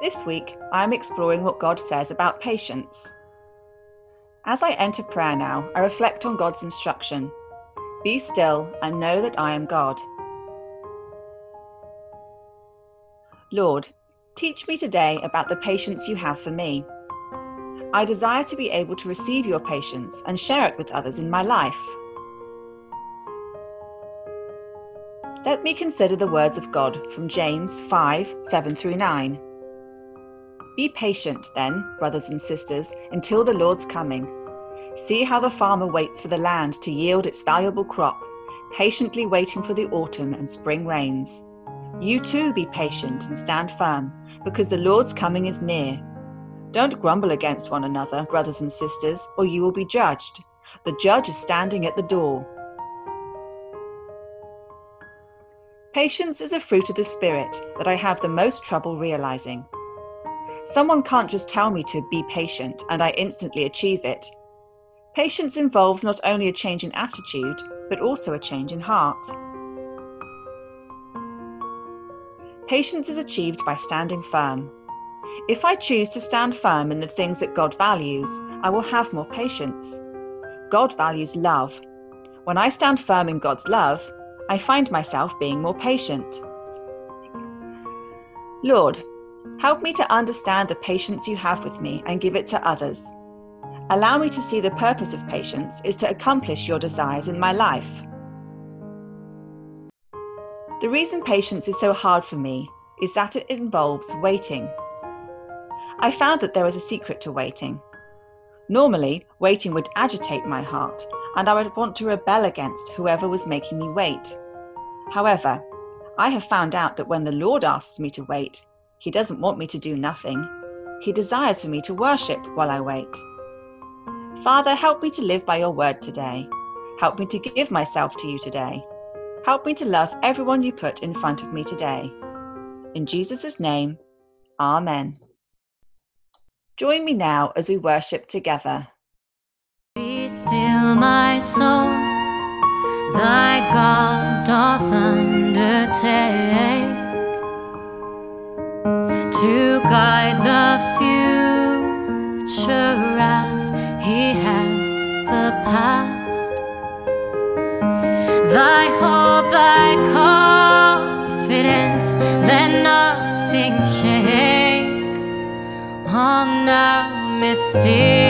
This week, I am exploring what God says about patience. As I enter prayer now, I reflect on God's instruction Be still and know that I am God. Lord, teach me today about the patience you have for me. I desire to be able to receive your patience and share it with others in my life. Let me consider the words of God from James 5 7 through 9. Be patient, then, brothers and sisters, until the Lord's coming. See how the farmer waits for the land to yield its valuable crop, patiently waiting for the autumn and spring rains. You too be patient and stand firm, because the Lord's coming is near. Don't grumble against one another, brothers and sisters, or you will be judged. The judge is standing at the door. Patience is a fruit of the Spirit that I have the most trouble realizing. Someone can't just tell me to be patient and I instantly achieve it. Patience involves not only a change in attitude, but also a change in heart. Patience is achieved by standing firm. If I choose to stand firm in the things that God values, I will have more patience. God values love. When I stand firm in God's love, I find myself being more patient. Lord, Help me to understand the patience you have with me and give it to others. Allow me to see the purpose of patience is to accomplish your desires in my life. The reason patience is so hard for me is that it involves waiting. I found that there is a secret to waiting. Normally, waiting would agitate my heart, and I would want to rebel against whoever was making me wait. However, I have found out that when the Lord asks me to wait, he doesn't want me to do nothing. He desires for me to worship while I wait. Father, help me to live by your word today. Help me to give myself to you today. Help me to love everyone you put in front of me today. In Jesus' name, Amen. Join me now as we worship together. Be still, my soul, thy God doth undertake guide the future as He has the past. Thy hope, thy confidence, let nothing shake. All now mysterious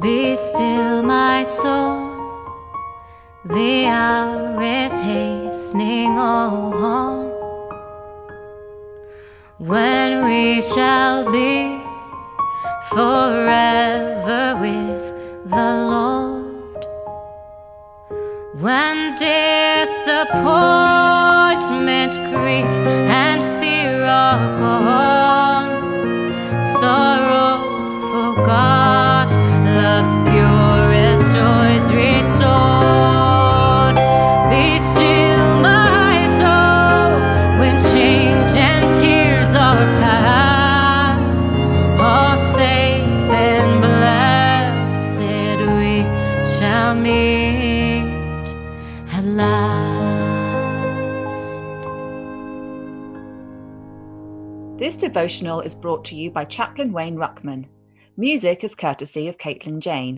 Be still, my soul. The hour is hastening on when we shall be forever with the Lord. When disappointment, grief, and This devotional is brought to you by Chaplain Wayne Ruckman. Music is courtesy of Caitlin Jane.